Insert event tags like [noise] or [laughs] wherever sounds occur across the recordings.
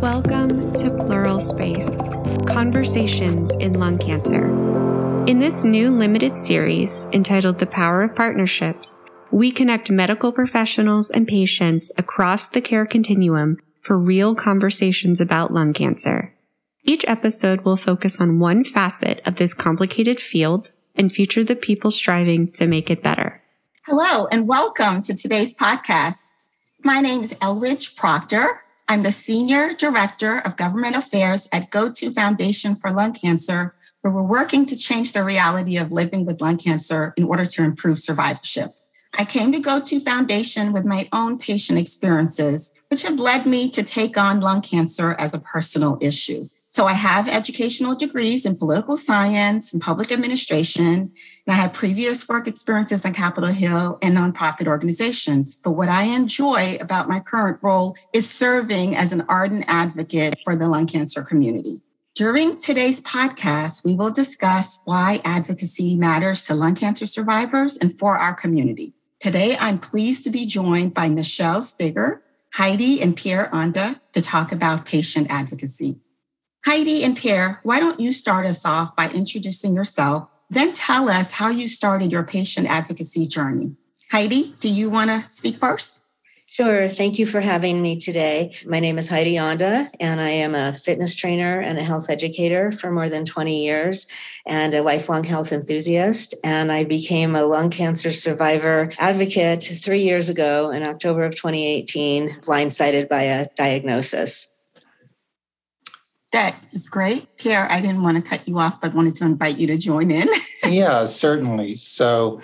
Welcome to Pleural Space Conversations in Lung Cancer. In this new limited series entitled The Power of Partnerships, we connect medical professionals and patients across the care continuum for real conversations about lung cancer. Each episode will focus on one facet of this complicated field and feature the people striving to make it better. Hello, and welcome to today's podcast. My name is Elridge Proctor. I'm the Senior Director of Government Affairs at Go2 Foundation for Lung Cancer, where we're working to change the reality of living with lung cancer in order to improve survivorship. I came to Go2 Foundation with my own patient experiences, which have led me to take on lung cancer as a personal issue. So I have educational degrees in political science and public administration, I have previous work experiences on Capitol Hill and nonprofit organizations. But what I enjoy about my current role is serving as an ardent advocate for the lung cancer community. During today's podcast, we will discuss why advocacy matters to lung cancer survivors and for our community. Today, I'm pleased to be joined by Nichelle Stigger, Heidi and Pierre Onda to talk about patient advocacy. Heidi and Pierre, why don't you start us off by introducing yourself, then tell us how you started your patient advocacy journey. Heidi, do you want to speak first? Sure. Thank you for having me today. My name is Heidi Onda, and I am a fitness trainer and a health educator for more than 20 years and a lifelong health enthusiast. And I became a lung cancer survivor advocate three years ago in October of 2018, blindsided by a diagnosis. That is great. Pierre, I didn't want to cut you off, but wanted to invite you to join in. [laughs] yeah, certainly. So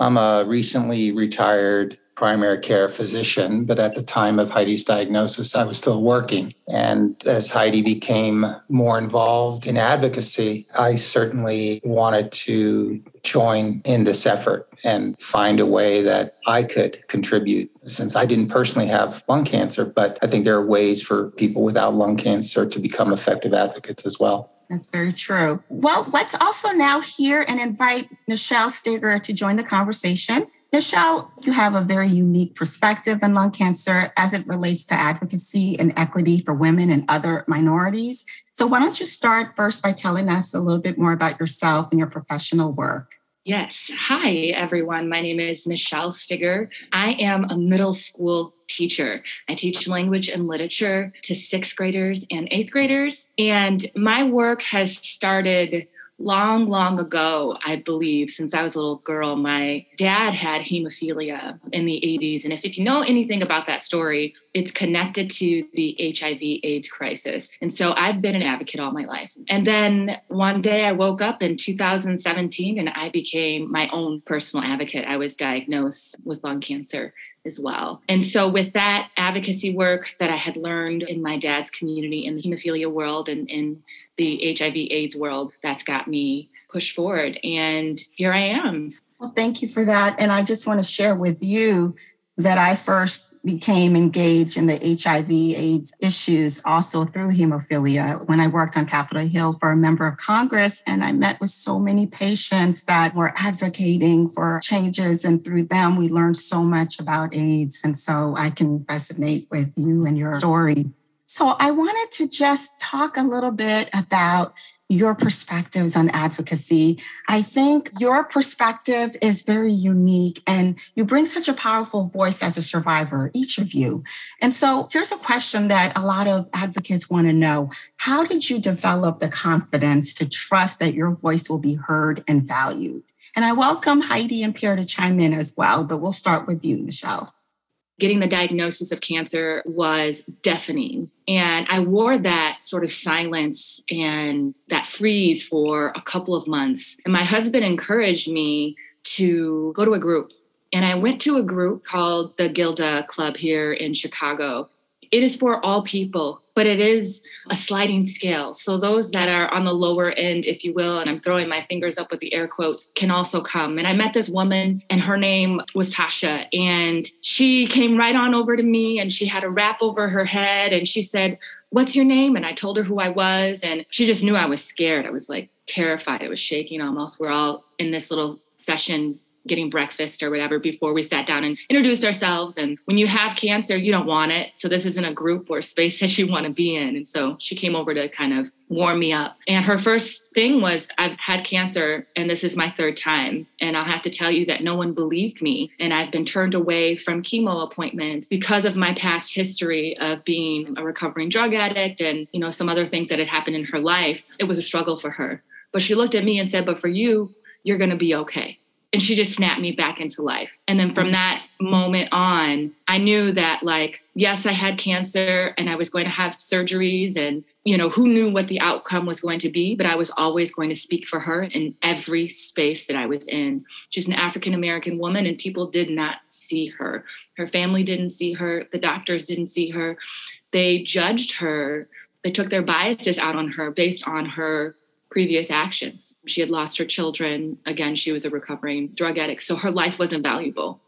I'm a recently retired primary care physician, but at the time of Heidi's diagnosis, I was still working. And as Heidi became more involved in advocacy, I certainly wanted to join in this effort and find a way that I could contribute. Since I didn't personally have lung cancer, but I think there are ways for people without lung cancer to become effective advocates as well. That's very true. Well, let's also now hear and invite Nichelle Stigger to join the conversation. Nichelle, you have a very unique perspective on lung cancer as it relates to advocacy and equity for women and other minorities. So, why don't you start first by telling us a little bit more about yourself and your professional work? Yes. Hi, everyone. My name is Nichelle Stigger. I am a middle school teacher. I teach language and literature to sixth graders and eighth graders. And my work has started long, long ago, I believe, since I was a little girl, my dad had hemophilia in the 80s. And if you know anything about that story, it's connected to the HIV AIDS crisis. And so I've been an advocate all my life. And then one day I woke up in 2017 and I became my own personal advocate. I was diagnosed with lung cancer as well. And so, with that advocacy work that I had learned in my dad's community in the hemophilia world and in the HIV AIDS world, that's got me pushed forward. And here I am. Well, thank you for that. And I just want to share with you that I first became engaged in the HIV AIDS issues also through hemophilia when I worked on Capitol Hill for a member of Congress. And I met with so many patients that were advocating for changes. And through them, we learned so much about AIDS. And so I can resonate with you and your story. So I wanted to just talk a little bit about your perspectives on advocacy. I think your perspective is very unique and you bring such a powerful voice as a survivor, each of you. And so here's a question that a lot of advocates want to know How did you develop the confidence to trust that your voice will be heard and valued? And I welcome Heidi and Pierre to chime in as well, but we'll start with you, Nichelle getting the diagnosis of cancer was deafening. And I wore that sort of silence and that freeze for a couple of months. And my husband encouraged me to go to a group. And I went to a group called the Gilda Club here in Chicago. It is for all people but it is a sliding scale. So those that are on the lower end, if you will, and I'm throwing my fingers up with the air quotes, can also come. And I met this woman, and her name was Tasha, and she came right on over to me, and she had a wrap over her head, and she said, What's your name? And I told her who I was, and she just knew I was scared. I was like terrified. I was shaking almost. We're all in this little session getting breakfast or whatever before we sat down and introduced ourselves. And when you have cancer, you don't want it. So this isn't a group or space [laughs] that you want to be in. And so she came over to kind of warm me up. And her first thing was, I've had cancer and this is my third time. And I'll have to tell you that no one believed me. And I've been turned away from chemo appointments because of my past history of being a recovering drug addict and, you know, some other things that had happened in her life. It was a struggle for her. But she looked at me and said, But for you, you're going to be okay. And she just snapped me back into life. And then from that moment on, I knew that, like, yes, I had cancer and I was going to have surgeries and you know, who knew what the outcome was going to be, but I was always going to speak for her in every space that I was in. She's an African American woman, and people did not see her. Her family didn't see her. The doctors didn't see her. They judged her. They took their biases out on her based on her previous actions. She had lost her children. Again, she was a recovering drug addict. So her life wasn't valuable.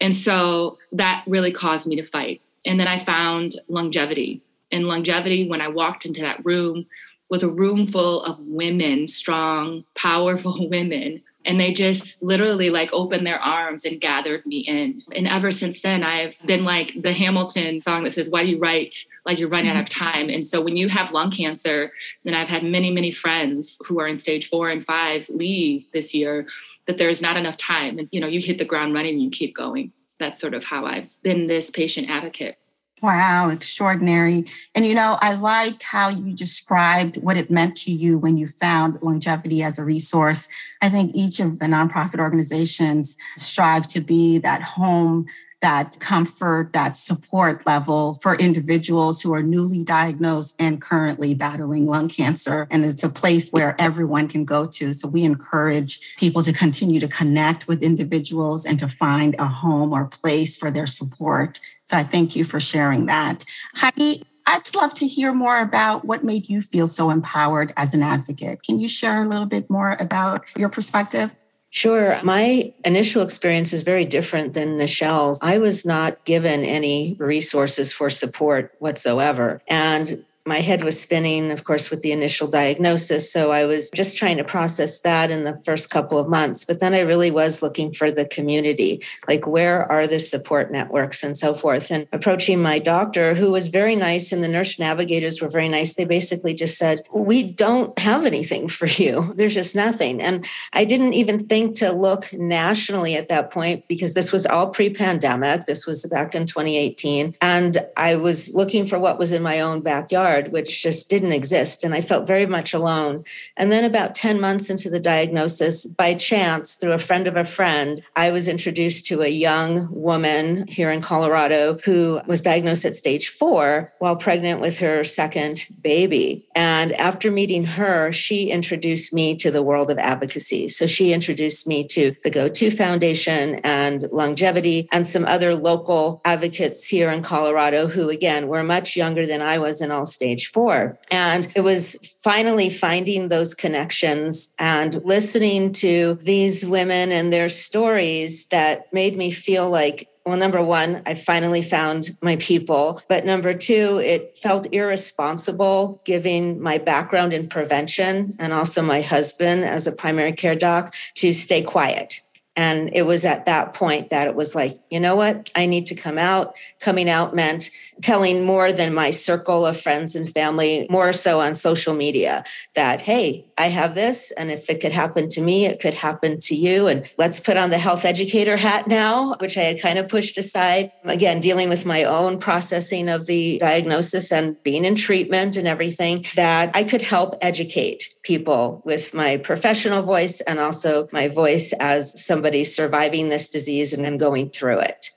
And so that really caused me to fight. And then I found LUNGevity and LUNGevity when I walked into that room was a room full of women, strong, powerful [laughs] women. And they just literally like opened their arms and gathered me in. And ever since then, I've been like the Hamilton song that says, Why do you write like you're running out of mm-hmm. time? And so when you have lung cancer, then I've had many, many friends who are in stage four and five leave this year that there's not enough time. And, you know, you hit the ground running and you keep going. That's sort of how I've been this patient advocate. Wow, extraordinary. And you know, I like how you described what it meant to you when you found LUNGevity as a resource. I think each of the nonprofit organizations strive to be that home that comfort, that support level for individuals who are newly diagnosed and currently battling lung cancer. And it's a place where everyone can go to. So we encourage people to continue to connect with individuals and to find a home or place for their support. So I thank you for sharing that. Heidi, I'd love to hear more about what made you feel so empowered as an advocate. Can you share a little bit more about your perspective? Sure. My initial experience is very different than Nichelle's. I was not given any resources for support whatsoever. And my head was spinning, of course, with the initial diagnosis. So I was just trying to process that in the first couple of months. But then I really was looking for the community like, where are the support networks and so forth? And approaching my doctor, who was very nice, and the nurse navigators were very nice, they basically just said, We don't have anything for you. There's just nothing. And I didn't even think to look nationally at that point because this was all pre pandemic. This was back in 2018. And I was looking for what was in my own backyard which just didn't exist. And I felt very much alone. And then, about 10 months into the diagnosis, by chance, through a friend of a friend, I was introduced to a young woman here in Colorado who was diagnosed at stage four while pregnant with her second baby. And after meeting her, she introduced me to the world of advocacy. So she introduced me to the Go2 Foundation and LUNGevity and some other local advocates here in Colorado who, again, were much younger than I was in all stages stage four. And it was finally finding those connections and listening to these women and their stories that made me feel like well, number one, I finally found my people. But number two, it felt irresponsible giving my background in prevention and also my husband as a primary care doc to stay quiet. And it was at that point that it was like, you know what? I need to come out. Coming out meant telling more than my circle of friends and family, more so on social media, that, hey, I have this. And if it could happen to me, it could happen to you. And let's put on the health educator hat now, which I had kind of pushed aside. Again, dealing with my own processing of the diagnosis and being in treatment and everything, that I could help educate people with my professional voice and also my voice as somebody surviving this disease and then going through it.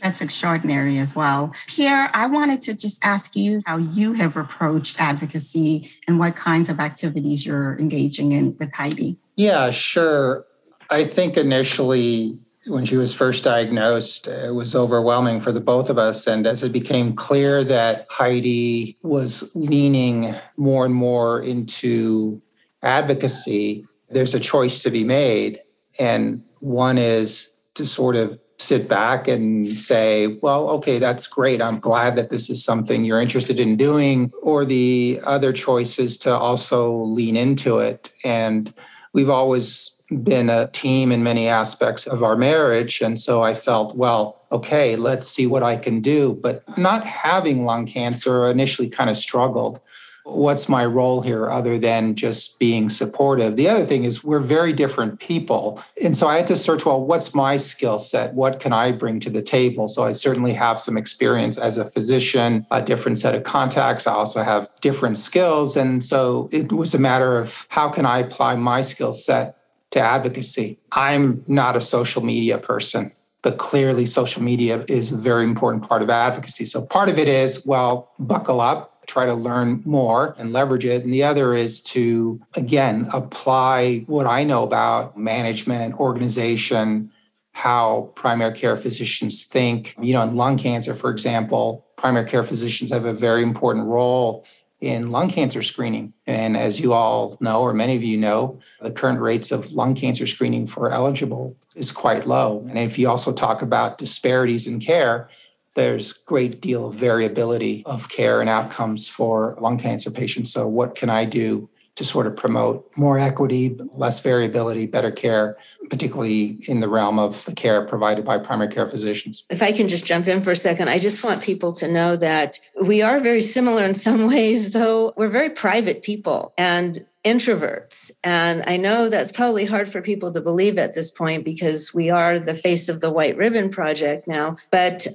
That's extraordinary as well. Pierre, I wanted to just ask you how you have approached advocacy and what kinds of activities you're engaging in with Heidi. Yeah, sure. I think initially, when she was first diagnosed, it was overwhelming for the both of us. And as it became clear that Heidi was leaning more and more into advocacy, there's a choice to be made. And one is to sort of sit back and say, well, okay, that's great. I'm glad that this is something you're interested in doing. Or the other choice is to also lean into it. And we've always been a team in many aspects of our marriage. And so I felt, well, okay, let's see what I can do. But not having lung cancer initially kind of struggled what's my role here other than just being supportive? The other thing is we're very different people. And so I had to search, well, what's my skill set? What can I bring to the table? So I certainly have some experience as a physician, a different set of contacts. I also have different skills. And so it was a matter of how can I apply my skill set to advocacy? I'm not a social media person but clearly social media is a very important part of advocacy. So part of it is, well, buckle up, try to learn more and leverage it. And the other is to, again, apply what I know about management, organization, how primary care physicians think. You know, in lung cancer, for example, primary care physicians have a very important role in lung cancer screening. And as you all know, or many of you know, the current rates of lung cancer screening for eligible is quite low. And if you also talk about disparities in care, there's great deal of variability of care and outcomes for lung cancer patients. So what can I do to sort of promote more equity, less variability, better care, particularly in the realm of the care provided by primary care physicians. If I can just jump in for a second, I just want people to know that we are very similar in some [laughs] ways, though we're very private people and introverts. And I know that's probably hard for people to believe at this point because we are the face of the White Ribbon Project now. But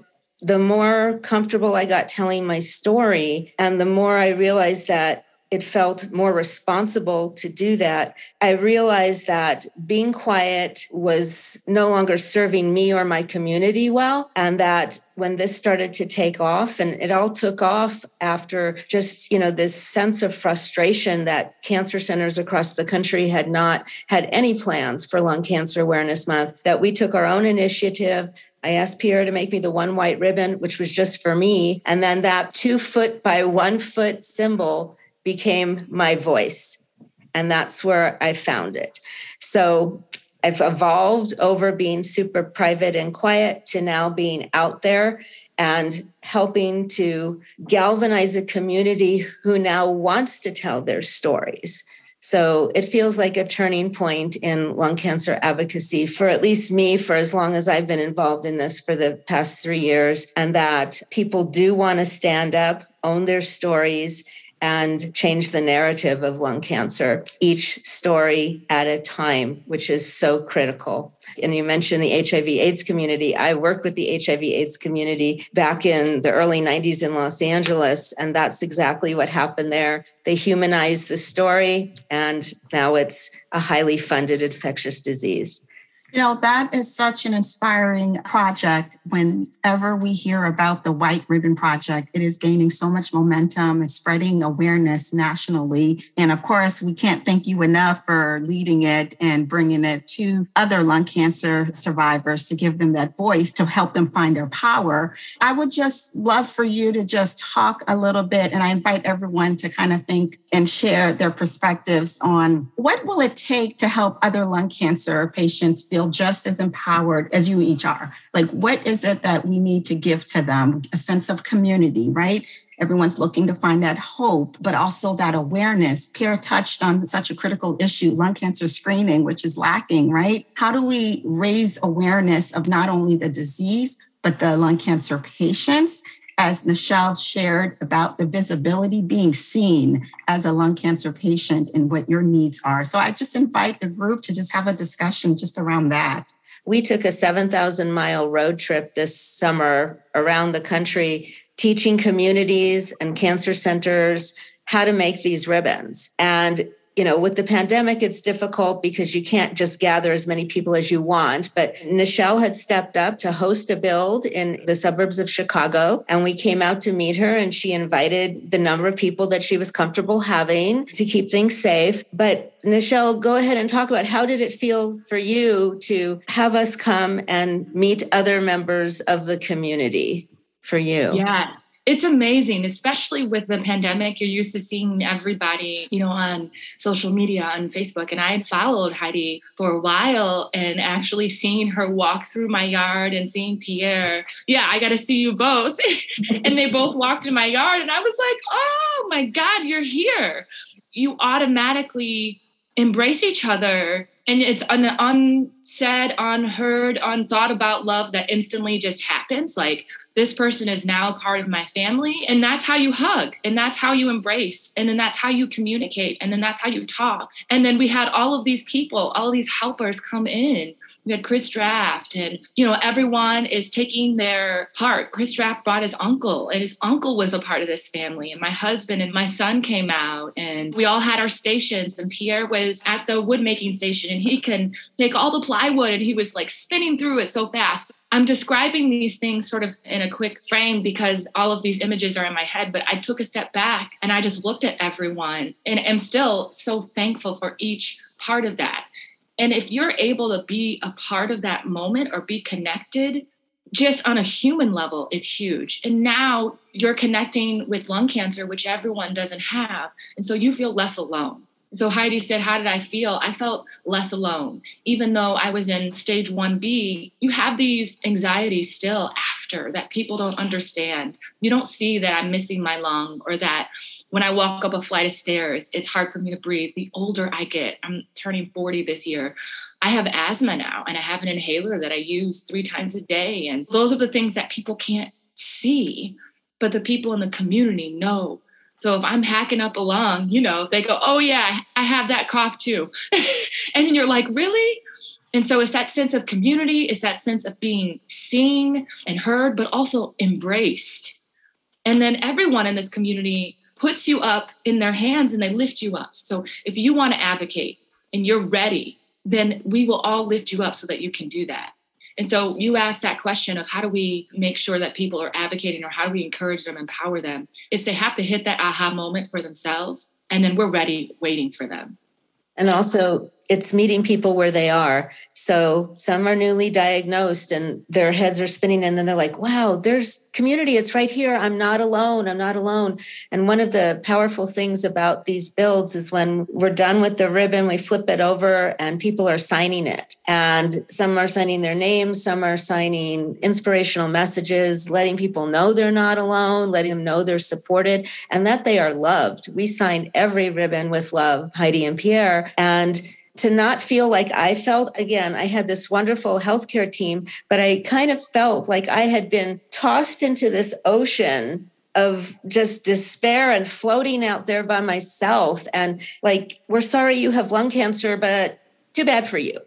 the more comfortable I got telling my story, and the more I realized that it felt more responsible to do that. I realized that being quiet was no longer serving me or my community well. And that when this started to take off, and it all took off after just, you know, this sense of frustration that cancer centers across the country had not had any plans for Lung Cancer Awareness Month, that we took our own initiative I asked Pierre to make me the one white ribbon, which was just for me. And then that two foot by one foot symbol became my voice. And that's where I found it. So I've evolved over being super private and quiet to now being out there and helping to galvanize a community who now wants to tell their stories. So it feels like a turning point in lung cancer advocacy for at least me, for as long as I've been involved in this for the past three years, and that people do want to stand up, own their stories, and change the narrative of lung cancer, each story at a time, which is so critical. And you mentioned the HIV AIDS community. I worked with the HIV AIDS community back in the early 90s in Los Angeles, and that's exactly what happened there. They humanized the story, and now it's a highly funded infectious disease. You know, that is such an inspiring project. Whenever we hear about the White Ribbon Project, it is gaining so much momentum and spreading awareness nationally. And of course, we can't thank you enough for leading it and bringing it to other lung cancer survivors to give them that voice to help them find their power. I would just love for you to just talk a little bit, and I invite everyone to kind of think and share their perspectives on what will it take to help other lung cancer patients feel feel just as empowered as you each are. Like, what is it that we need to give to them? A sense of community, right? Everyone's looking to find that hope, but also that awareness. Pierre touched on such a critical issue, lung cancer screening, which is lacking, right? How do we raise awareness of not only the disease, but the lung cancer patients as Nichelle shared about the visibility being seen as a lung cancer patient and what your needs are. So I just invite the group to just have a discussion just around that. We took a 7,000 mile road trip this summer around the country, teaching communities and cancer centers how to make these ribbons. And you know, with the pandemic, it's difficult because you can't just gather as many people as you want. But Nichelle had stepped up to host a build in the suburbs of Chicago. And we came out to meet her, and she invited the number of people that she was comfortable having to keep things safe. But Nichelle, go ahead and talk about how did it feel for you to have us come and meet other members of the community for you? Yeah it's amazing, especially with the pandemic. You're used to seeing everybody, you know, on social media, on Facebook. And I had followed Heidi for a while and actually seeing her walk through my yard and seeing Pierre. Yeah, I got to see you both. [laughs] and they both walked in my yard. And I was like, oh my God, you're here. You automatically embrace each other and it's an unsaid, unheard, unthought about love that instantly just happens. Like this person is now part of my family. And that's how you hug. And that's how you embrace. And then that's how you communicate. And then that's how you talk. And then we had all of these people, all these helpers come in we had Chris Draft, and you know, everyone is taking their part. Chris Draft brought his uncle, and his uncle was a part of this family. And my husband and my son came out, and we all had our stations. And Pierre was at the wood making station, and he can take all the plywood, and he was like spinning through it so fast. I'm describing these things sort of in a quick frame because all of these images are in my head, but I took a step back and I just looked at everyone and am still so thankful for each part of that. And if you're able to be a part of that moment or be connected, just on a human level, it's huge. And now you're connecting with lung cancer, which everyone doesn't have. And so you feel less alone. So Heidi said, How did I feel? I felt less alone. Even though I was in stage 1B, you have these anxieties still after that people don't understand. You don't see that I'm missing my lung or that when I walk up a flight of stairs, it's hard for me to breathe. The older I get, I'm turning 40 this year. I have asthma now and I have an inhaler that I use three times a day. And those are the things that people can't see, but the people in the community know. So if I'm hacking up a lung, you know, they go, oh, yeah, I have that cough too. [laughs] and then you're like, really? And so it's that sense of community, it's that sense of being seen and heard, but also embraced. And then everyone in this community puts you up in their hands and they lift you up. So if you want to advocate and you're ready, then we will all lift you up so that you can do that. And so you asked that question of how do we make sure that people are advocating or how do we encourage them, empower them? Is they have to hit that aha moment for themselves and then we're ready waiting for them. And also it's meeting people where they are. So some are newly diagnosed and their heads are spinning, and then they're like, wow, there's community. It's right here. I'm not alone. I'm not alone. And one of the powerful things about these builds is when we're done with the ribbon, we flip it over and people are signing it. And some are signing their names, some are signing inspirational messages, letting people know they're not alone, letting them know they're supported and that they are loved. We sign every ribbon with love, Heidi and Pierre. And to not feel like I felt again, I had this wonderful healthcare team, but I kind of felt like I had been tossed into this ocean of just despair and floating out there by myself. And like, we're sorry you have lung cancer, but too bad for you.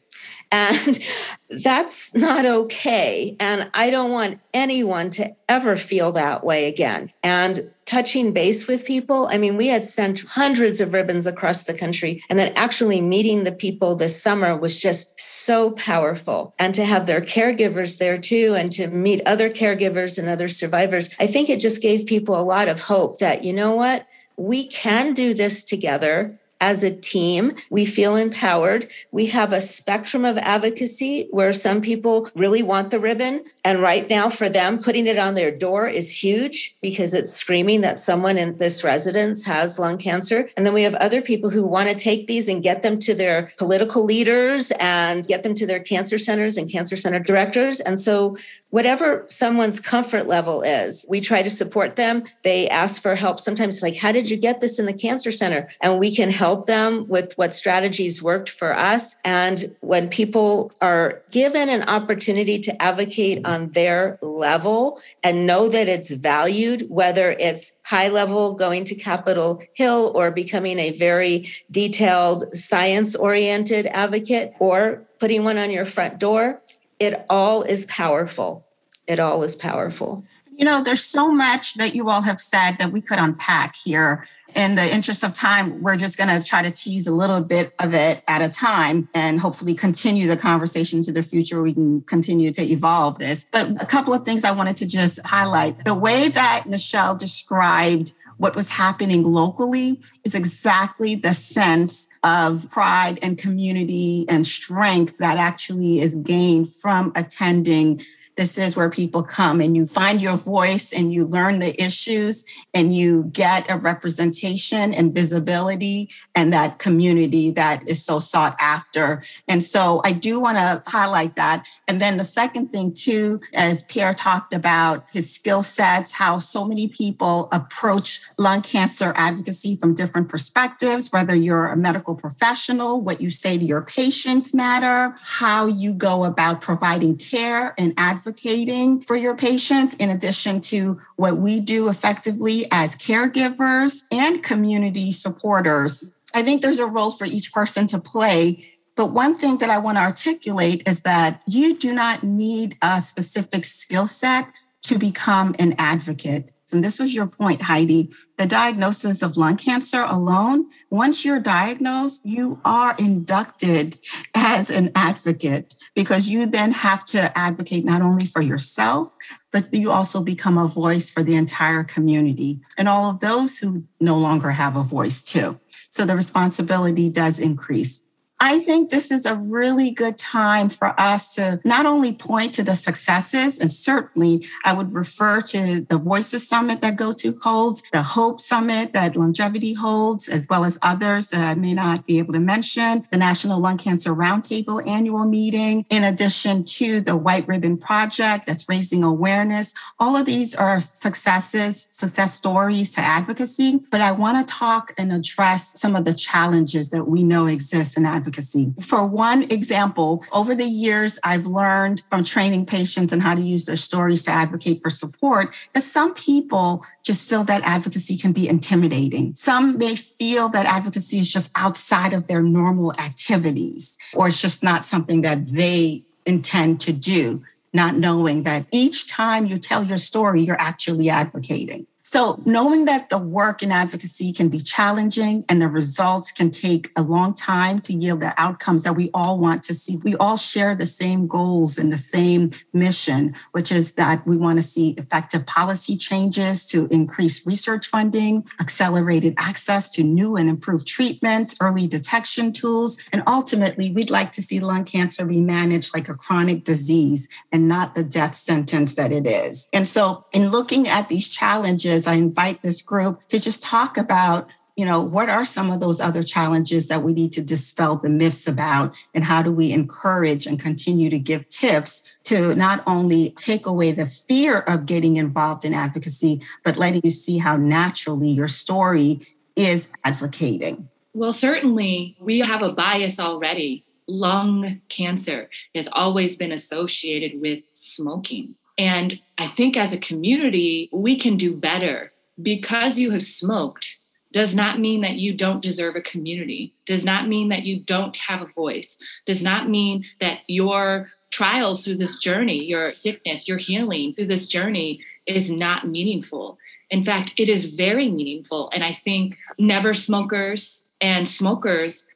And [laughs] that's not okay. And I don't want anyone to ever feel that way again. And touching base with people, I mean, we had sent hundreds of ribbons across the country. And then actually meeting the people this summer was just so powerful. And to have their caregivers there too, and to meet other caregivers and other survivors, I think it just gave people a lot of hope that, you know what? We can do this together as a team. We feel empowered. We have a spectrum of advocacy where some people really want the ribbon. And right now, for them, putting it on their door is huge because it's screaming that someone in this residence has lung cancer. And then we have other people who want to take these and get them to their political leaders and get them to their cancer centers and cancer center directors. And so whatever someone's comfort level is, we try to support them. They ask for help sometimes, like, How did you get this in the cancer center? And we can help them with what strategies worked for us. And when people are given an opportunity to advocate on their level and know that it's valued, whether it's high level going to Capitol Hill or becoming a very detailed science oriented advocate or putting one on your front door, it all is powerful. It all is powerful. You know, there's so much that you all have said that we could unpack here. In the interest of time, we're just going to try to tease a little bit of it at a time and hopefully continue the conversation to the future. We can continue to evolve this. But a couple of things I wanted to just highlight. The way that Nichelle described what was happening locally is exactly the sense of pride and community and strength that actually is gained from attending This is where people come and you find your voice and you learn the issues and you get a representation and visibility and that community that is so sought after. And so I do want to highlight that. And then the second thing, too, as Pierre talked about his skill sets, how so many people approach lung cancer advocacy from different perspectives, whether you're a medical professional, what you say to your patients matter, how you go about providing care and advocating for your patients, in addition to what we do effectively as caregivers and community supporters. I think there's a role for each person to play. But one thing that I want to articulate is that you do not need a specific skill set to become an advocate. And this was your point, Heidi. The diagnosis of lung cancer alone, once you're diagnosed, you are inducted as an advocate because you then have to advocate not only for yourself, but you also become a voice for the entire community and all of those who no longer have a voice, too. So the responsibility does increase. I think this is a really good time for us to not only point to the successes, and certainly I would refer to the Voices Summit that Go2 holds, the Hope Summit that LUNGevity holds, as well as others that I may not be able to mention, the National Lung Cancer Roundtable annual meeting, in addition to the White Ribbon Project that's raising awareness. All of these are successes, success stories to advocacy, but I want to talk and address some of the challenges that we know exist in advocacy advocacy. For one example, over the years, I've learned from training patients and how to use their stories to advocate for support that some people just feel that advocacy can be intimidating. Some may feel that advocacy is just outside of their normal activities, or it's just not something that they intend to do, not knowing that each time you tell your story, you're actually advocating. So, knowing that the work in advocacy can be challenging and the results can take a long time to yield the outcomes that we all want to see, we all share the same goals and the same mission, which is that we want to see effective policy changes to increase research funding, accelerated access to new and improved treatments, early detection tools, and ultimately, we'd like to see lung cancer be managed like a chronic disease and not the death sentence that it is. And so, in looking at these challenges, challenges, I invite this group to just talk about you know what are some of those other challenges that we need to dispel the myths about and how do we encourage and continue to give tips to not only take away the fear of getting involved in advocacy but letting you see how naturally your story is advocating? Well certainly we have a bias already. Lung cancer has always been associated with smoking. And I think as a community, we can do better. Because you have smoked does not mean that you don't deserve a community, does not mean that you don't have a voice, does not mean that your trials through this journey, your sickness, your healing through this journey is not meaningful. In fact, it is very meaningful. And I think never smokers and smokers,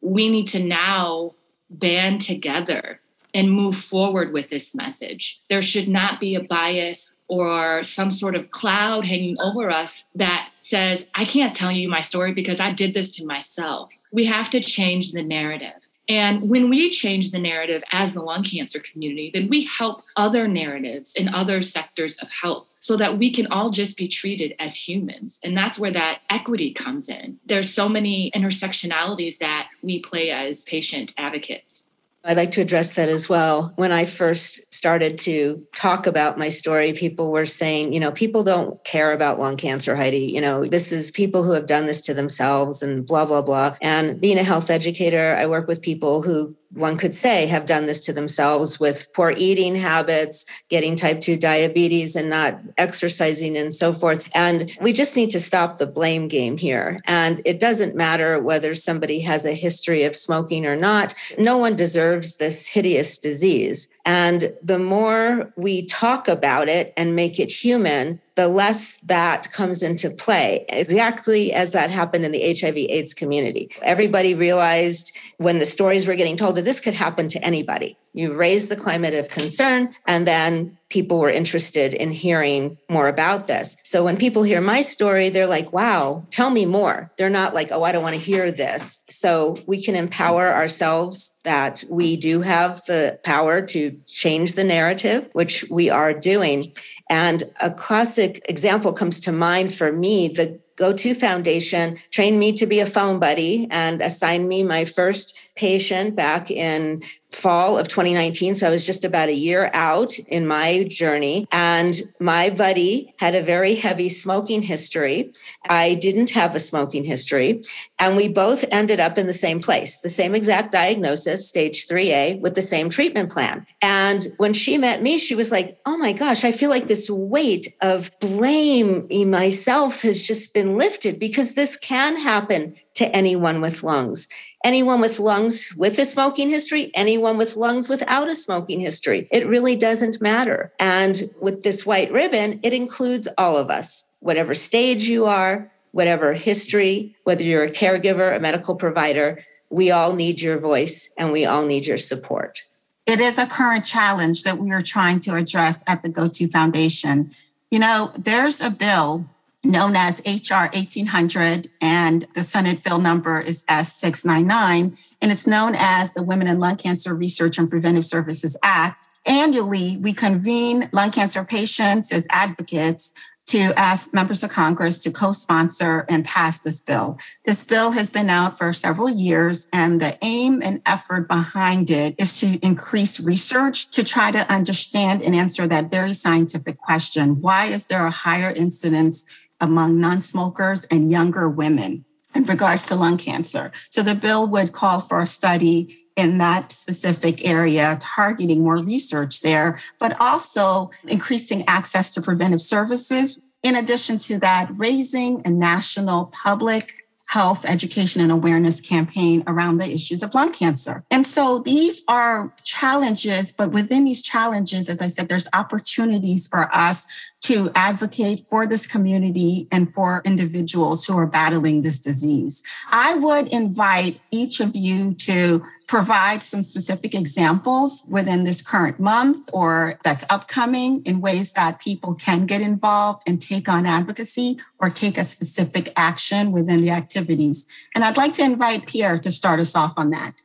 we need to now band together and move forward with this message. There should not be a bias or some sort of cloud hanging over us that says, I can't tell you my story because I did this to myself. We have to change the narrative. And when we change the narrative as the lung cancer community, then we help other narratives in other sectors of health so that we can all just be treated as humans. And that's where that equity comes in. There's so many intersectionalities that we play as patient advocates. I'd like to address that as well. When I first started to talk about my story, people were saying, you know, people don't care about lung cancer, Heidi. You know, this is people who have done this to themselves and blah, blah, blah. And being a health educator, I work with people who one could say have done this to themselves with poor eating habits, getting type 2 diabetes and not exercising and so forth. And we just need to stop the blame game here. And it doesn't matter whether somebody has a history of smoking or not, no one deserves this hideous disease. And the more we talk about it and make it human, the less that comes into play, exactly as that happened in the HIV AIDS community. Everybody realized when the stories were getting told that this could happen to anybody. You raise the climate of concern, and then people were interested in hearing more about this. So when people hear my story, they're like, wow, tell me more. They're not like, oh, I don't want to hear this. So we can empower ourselves that we do have the power to change the narrative, which we are doing. And a classic example comes to mind for me. The Go2 Foundation trained me to be a phone buddy and assigned me my first patient back in fall of 2019. So I was just about a year out in my journey. And my buddy had a very heavy smoking history. I didn't have a smoking history. And we both ended up in the same place, the same exact diagnosis, stage 3A, with the same treatment plan. And when she met me, she was like, Oh my gosh, I feel like this weight of blame in myself has just been lifted because this can happen to anyone with lungs anyone with lungs with a smoking history, anyone with lungs without a smoking history. It really doesn't matter. And with this white ribbon, it includes all of us, whatever stage you are, whatever history, whether you're a caregiver, a medical provider, we all need your voice and we all need your support. It is a current challenge that we are trying to address at the Go2 Foundation. You know, there's a bill known as HR 1800, and the Senate bill number is S699, and it's known as the Women in Lung Cancer Research and Preventive Services Act. Annually, we convene lung cancer patients as advocates to ask members of Congress to co sponsor and pass this bill. This bill has been out for several years, and the aim and effort behind it is to increase research to try to understand and answer that very scientific question why is there a higher incidence among non smokers and younger women in regards to lung cancer. So the bill would call for a study in that specific area, targeting more research there, but also increasing access to preventive services. In addition to that, raising a national public health education and awareness campaign around the issues of lung cancer. And so these are challenges, but within these challenges, as I said, there's opportunities for us to advocate for this community and for individuals who are battling this disease. I would invite each of you to provide some specific examples within this current month or that's upcoming in ways that people can get involved and take on advocacy or take a specific action within the activities. And I'd like to invite Pierre to start us off on that.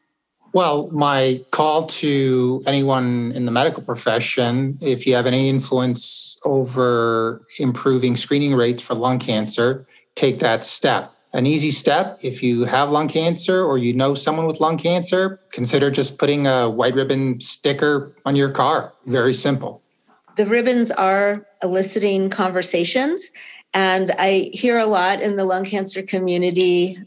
Well, my call to anyone in the medical profession if you have any influence over improving screening rates for lung cancer, take that step. An easy step if you have lung cancer or you know someone with lung cancer, consider just putting a white ribbon sticker on your car. Very simple. The ribbons are eliciting conversations. And I hear a lot in the lung cancer community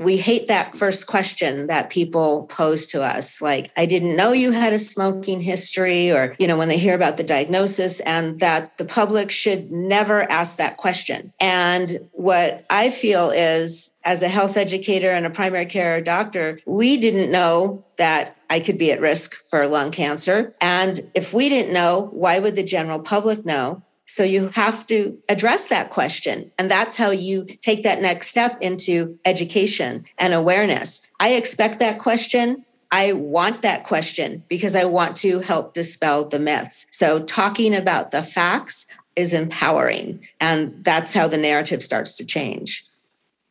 we hate that first question that people pose to us like i didn't know you had a smoking history or you know when they hear about the diagnosis and that the public should never ask that question and what i feel is as a health educator and a primary care doctor we didn't know that I could be at risk for lung cancer. And if we didn't know, why would the general public know? So you have to address that question. And that's how you take that next step into education and awareness. I expect that question. I want that question because I want to help dispel the myths. So talking about the facts is empowering. And that's how the narrative starts to change.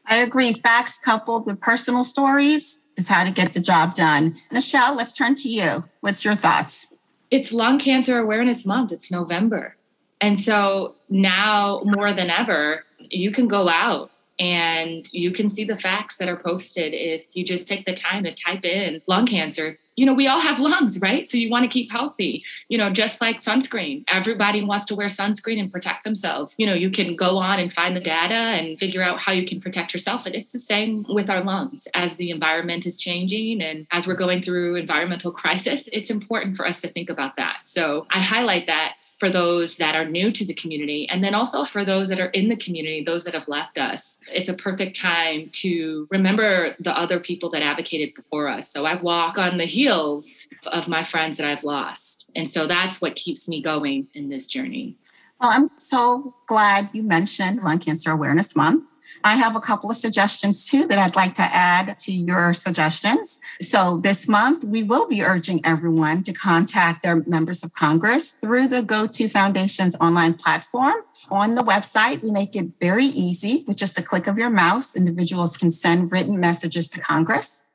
I agree. Facts coupled with personal stories is how to get the job done. Nichelle, let's turn to you. What's your thoughts? It's Lung Cancer Awareness Month. It's November. And so now more than ever, you can go out and you can see the facts that are posted if you just take the time to type in lung cancer. You know, we all have lungs, right? So you want to keep healthy, you know, just like sunscreen. Everybody wants to wear sunscreen and protect themselves. You know, you can go on and find the data and figure out how you can protect yourself. And it's the same with our lungs. As the environment is changing and as we're going through environmental [laughs] crisis, it's important for us to think about that. So I highlight that for those that are new to the community, and then also for those that are in the community, those that have left us. It's a perfect time to remember the other people that advocated before us. So I walk on the heels of my friends that I've lost. And so that's what keeps me going in this journey. Well, I'm so glad you mentioned Lung Cancer Awareness Month. I have a couple of suggestions too that I'd like to add to your suggestions. So this month, we will be urging everyone to contact their members of Congress through the Go2 Foundation's online platform. On the website, we make it very easy with just a click of your mouse. Individuals can send written messages to Congress.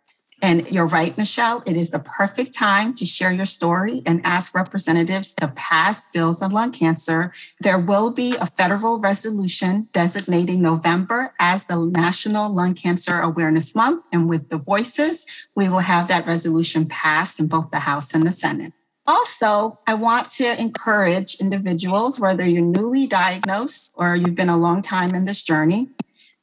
And you're right, Nichelle, it is the perfect time to share your story and ask representatives to pass bills on lung cancer. There will be a federal resolution designating November as the National Lung Cancer Awareness Month. And with the voices, we will have that resolution passed in both the House and the Senate. Also, I want to encourage individuals, whether you're newly diagnosed or you've been a long time in this journey,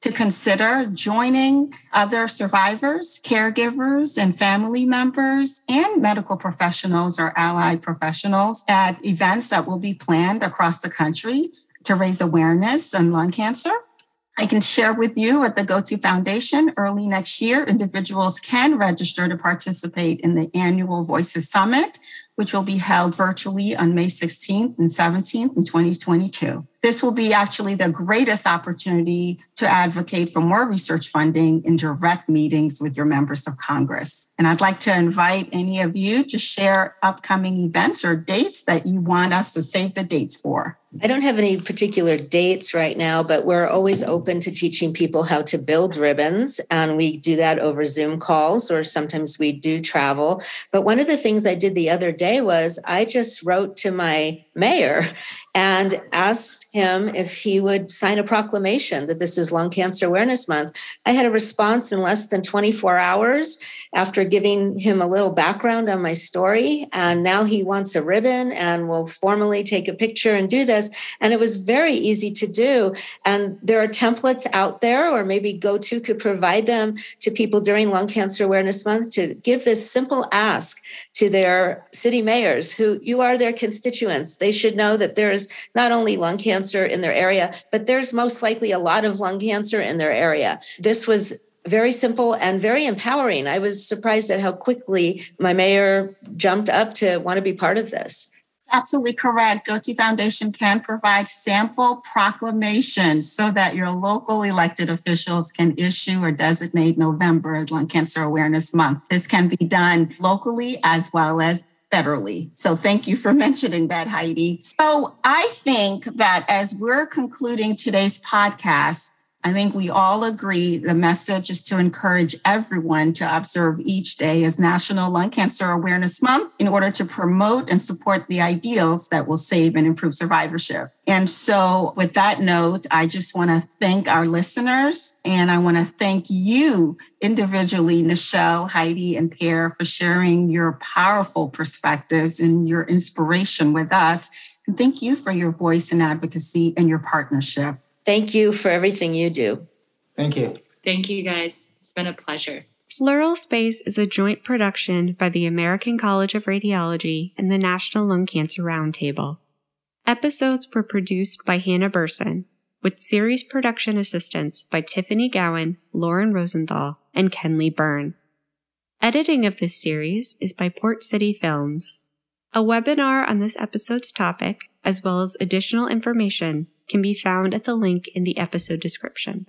to consider joining other survivors, caregivers, and family members, and medical professionals or allied professionals at events that will be planned across the country to raise awareness on lung cancer. I can share with you at the Go2 Foundation early next year, individuals can register to participate in the annual Voices Summit, which will be held virtually on May 16th and 17th in 2022. This will be actually the greatest opportunity to advocate for more research funding in direct meetings with your members of Congress. And I'd like to invite any of you to share upcoming events or dates that you want us to save the dates for. I don't have any particular dates right now, but we're always open to teaching people how to build ribbons. And we do that over Zoom calls, or sometimes we do travel. But one of the things I did the other day was I just wrote to my mayor and asked him if he would sign a proclamation that this is Lung Cancer Awareness Month. I had a response in less than 24 hours after giving him a little background on my story. And now he wants a ribbon and will formally take a picture and do this. And it was very easy to do. And there are templates out there, or maybe Go2 could provide them to people during Lung Cancer Awareness Month to give this simple ask to their city mayors who you are their constituents. They should know that there is not only lung cancer in their area, but there's most likely a lot of lung cancer in their area. This was very simple and very empowering. I was surprised at how quickly my mayor jumped up to want to be part of this. Absolutely correct. Go2 Foundation can provide sample proclamations so that your local elected officials can issue or designate November as Lung Cancer Awareness Month. This can be done locally as well as federally. So thank you for [laughs] mentioning that, Heidi. So I think that as we're concluding today's podcast, I think we all agree the message is to encourage everyone to observe each day as National Lung Cancer Awareness Month in order to promote and support the ideals that will save and improve survivorship. And so, with that note, I just want to thank our listeners and I want to thank you individually, Nichelle, Heidi, and Pierre, for sharing your powerful perspectives and your inspiration with us. And thank you for your voice and advocacy and your partnership. Thank you for everything you do. Thank you. Thank you, guys. It's been a pleasure. Pleural Space is a joint production by the American College of Radiology and the National Lung Cancer Roundtable. Episodes were produced by Hannah Burson, with series production assistance by Tiffany Gowan, Lauren Rosenthal, and Kenley Byrne. Editing of this series is by Port City Films. A webinar on this episode's topic, as well as additional information, can be found at the link in the episode description.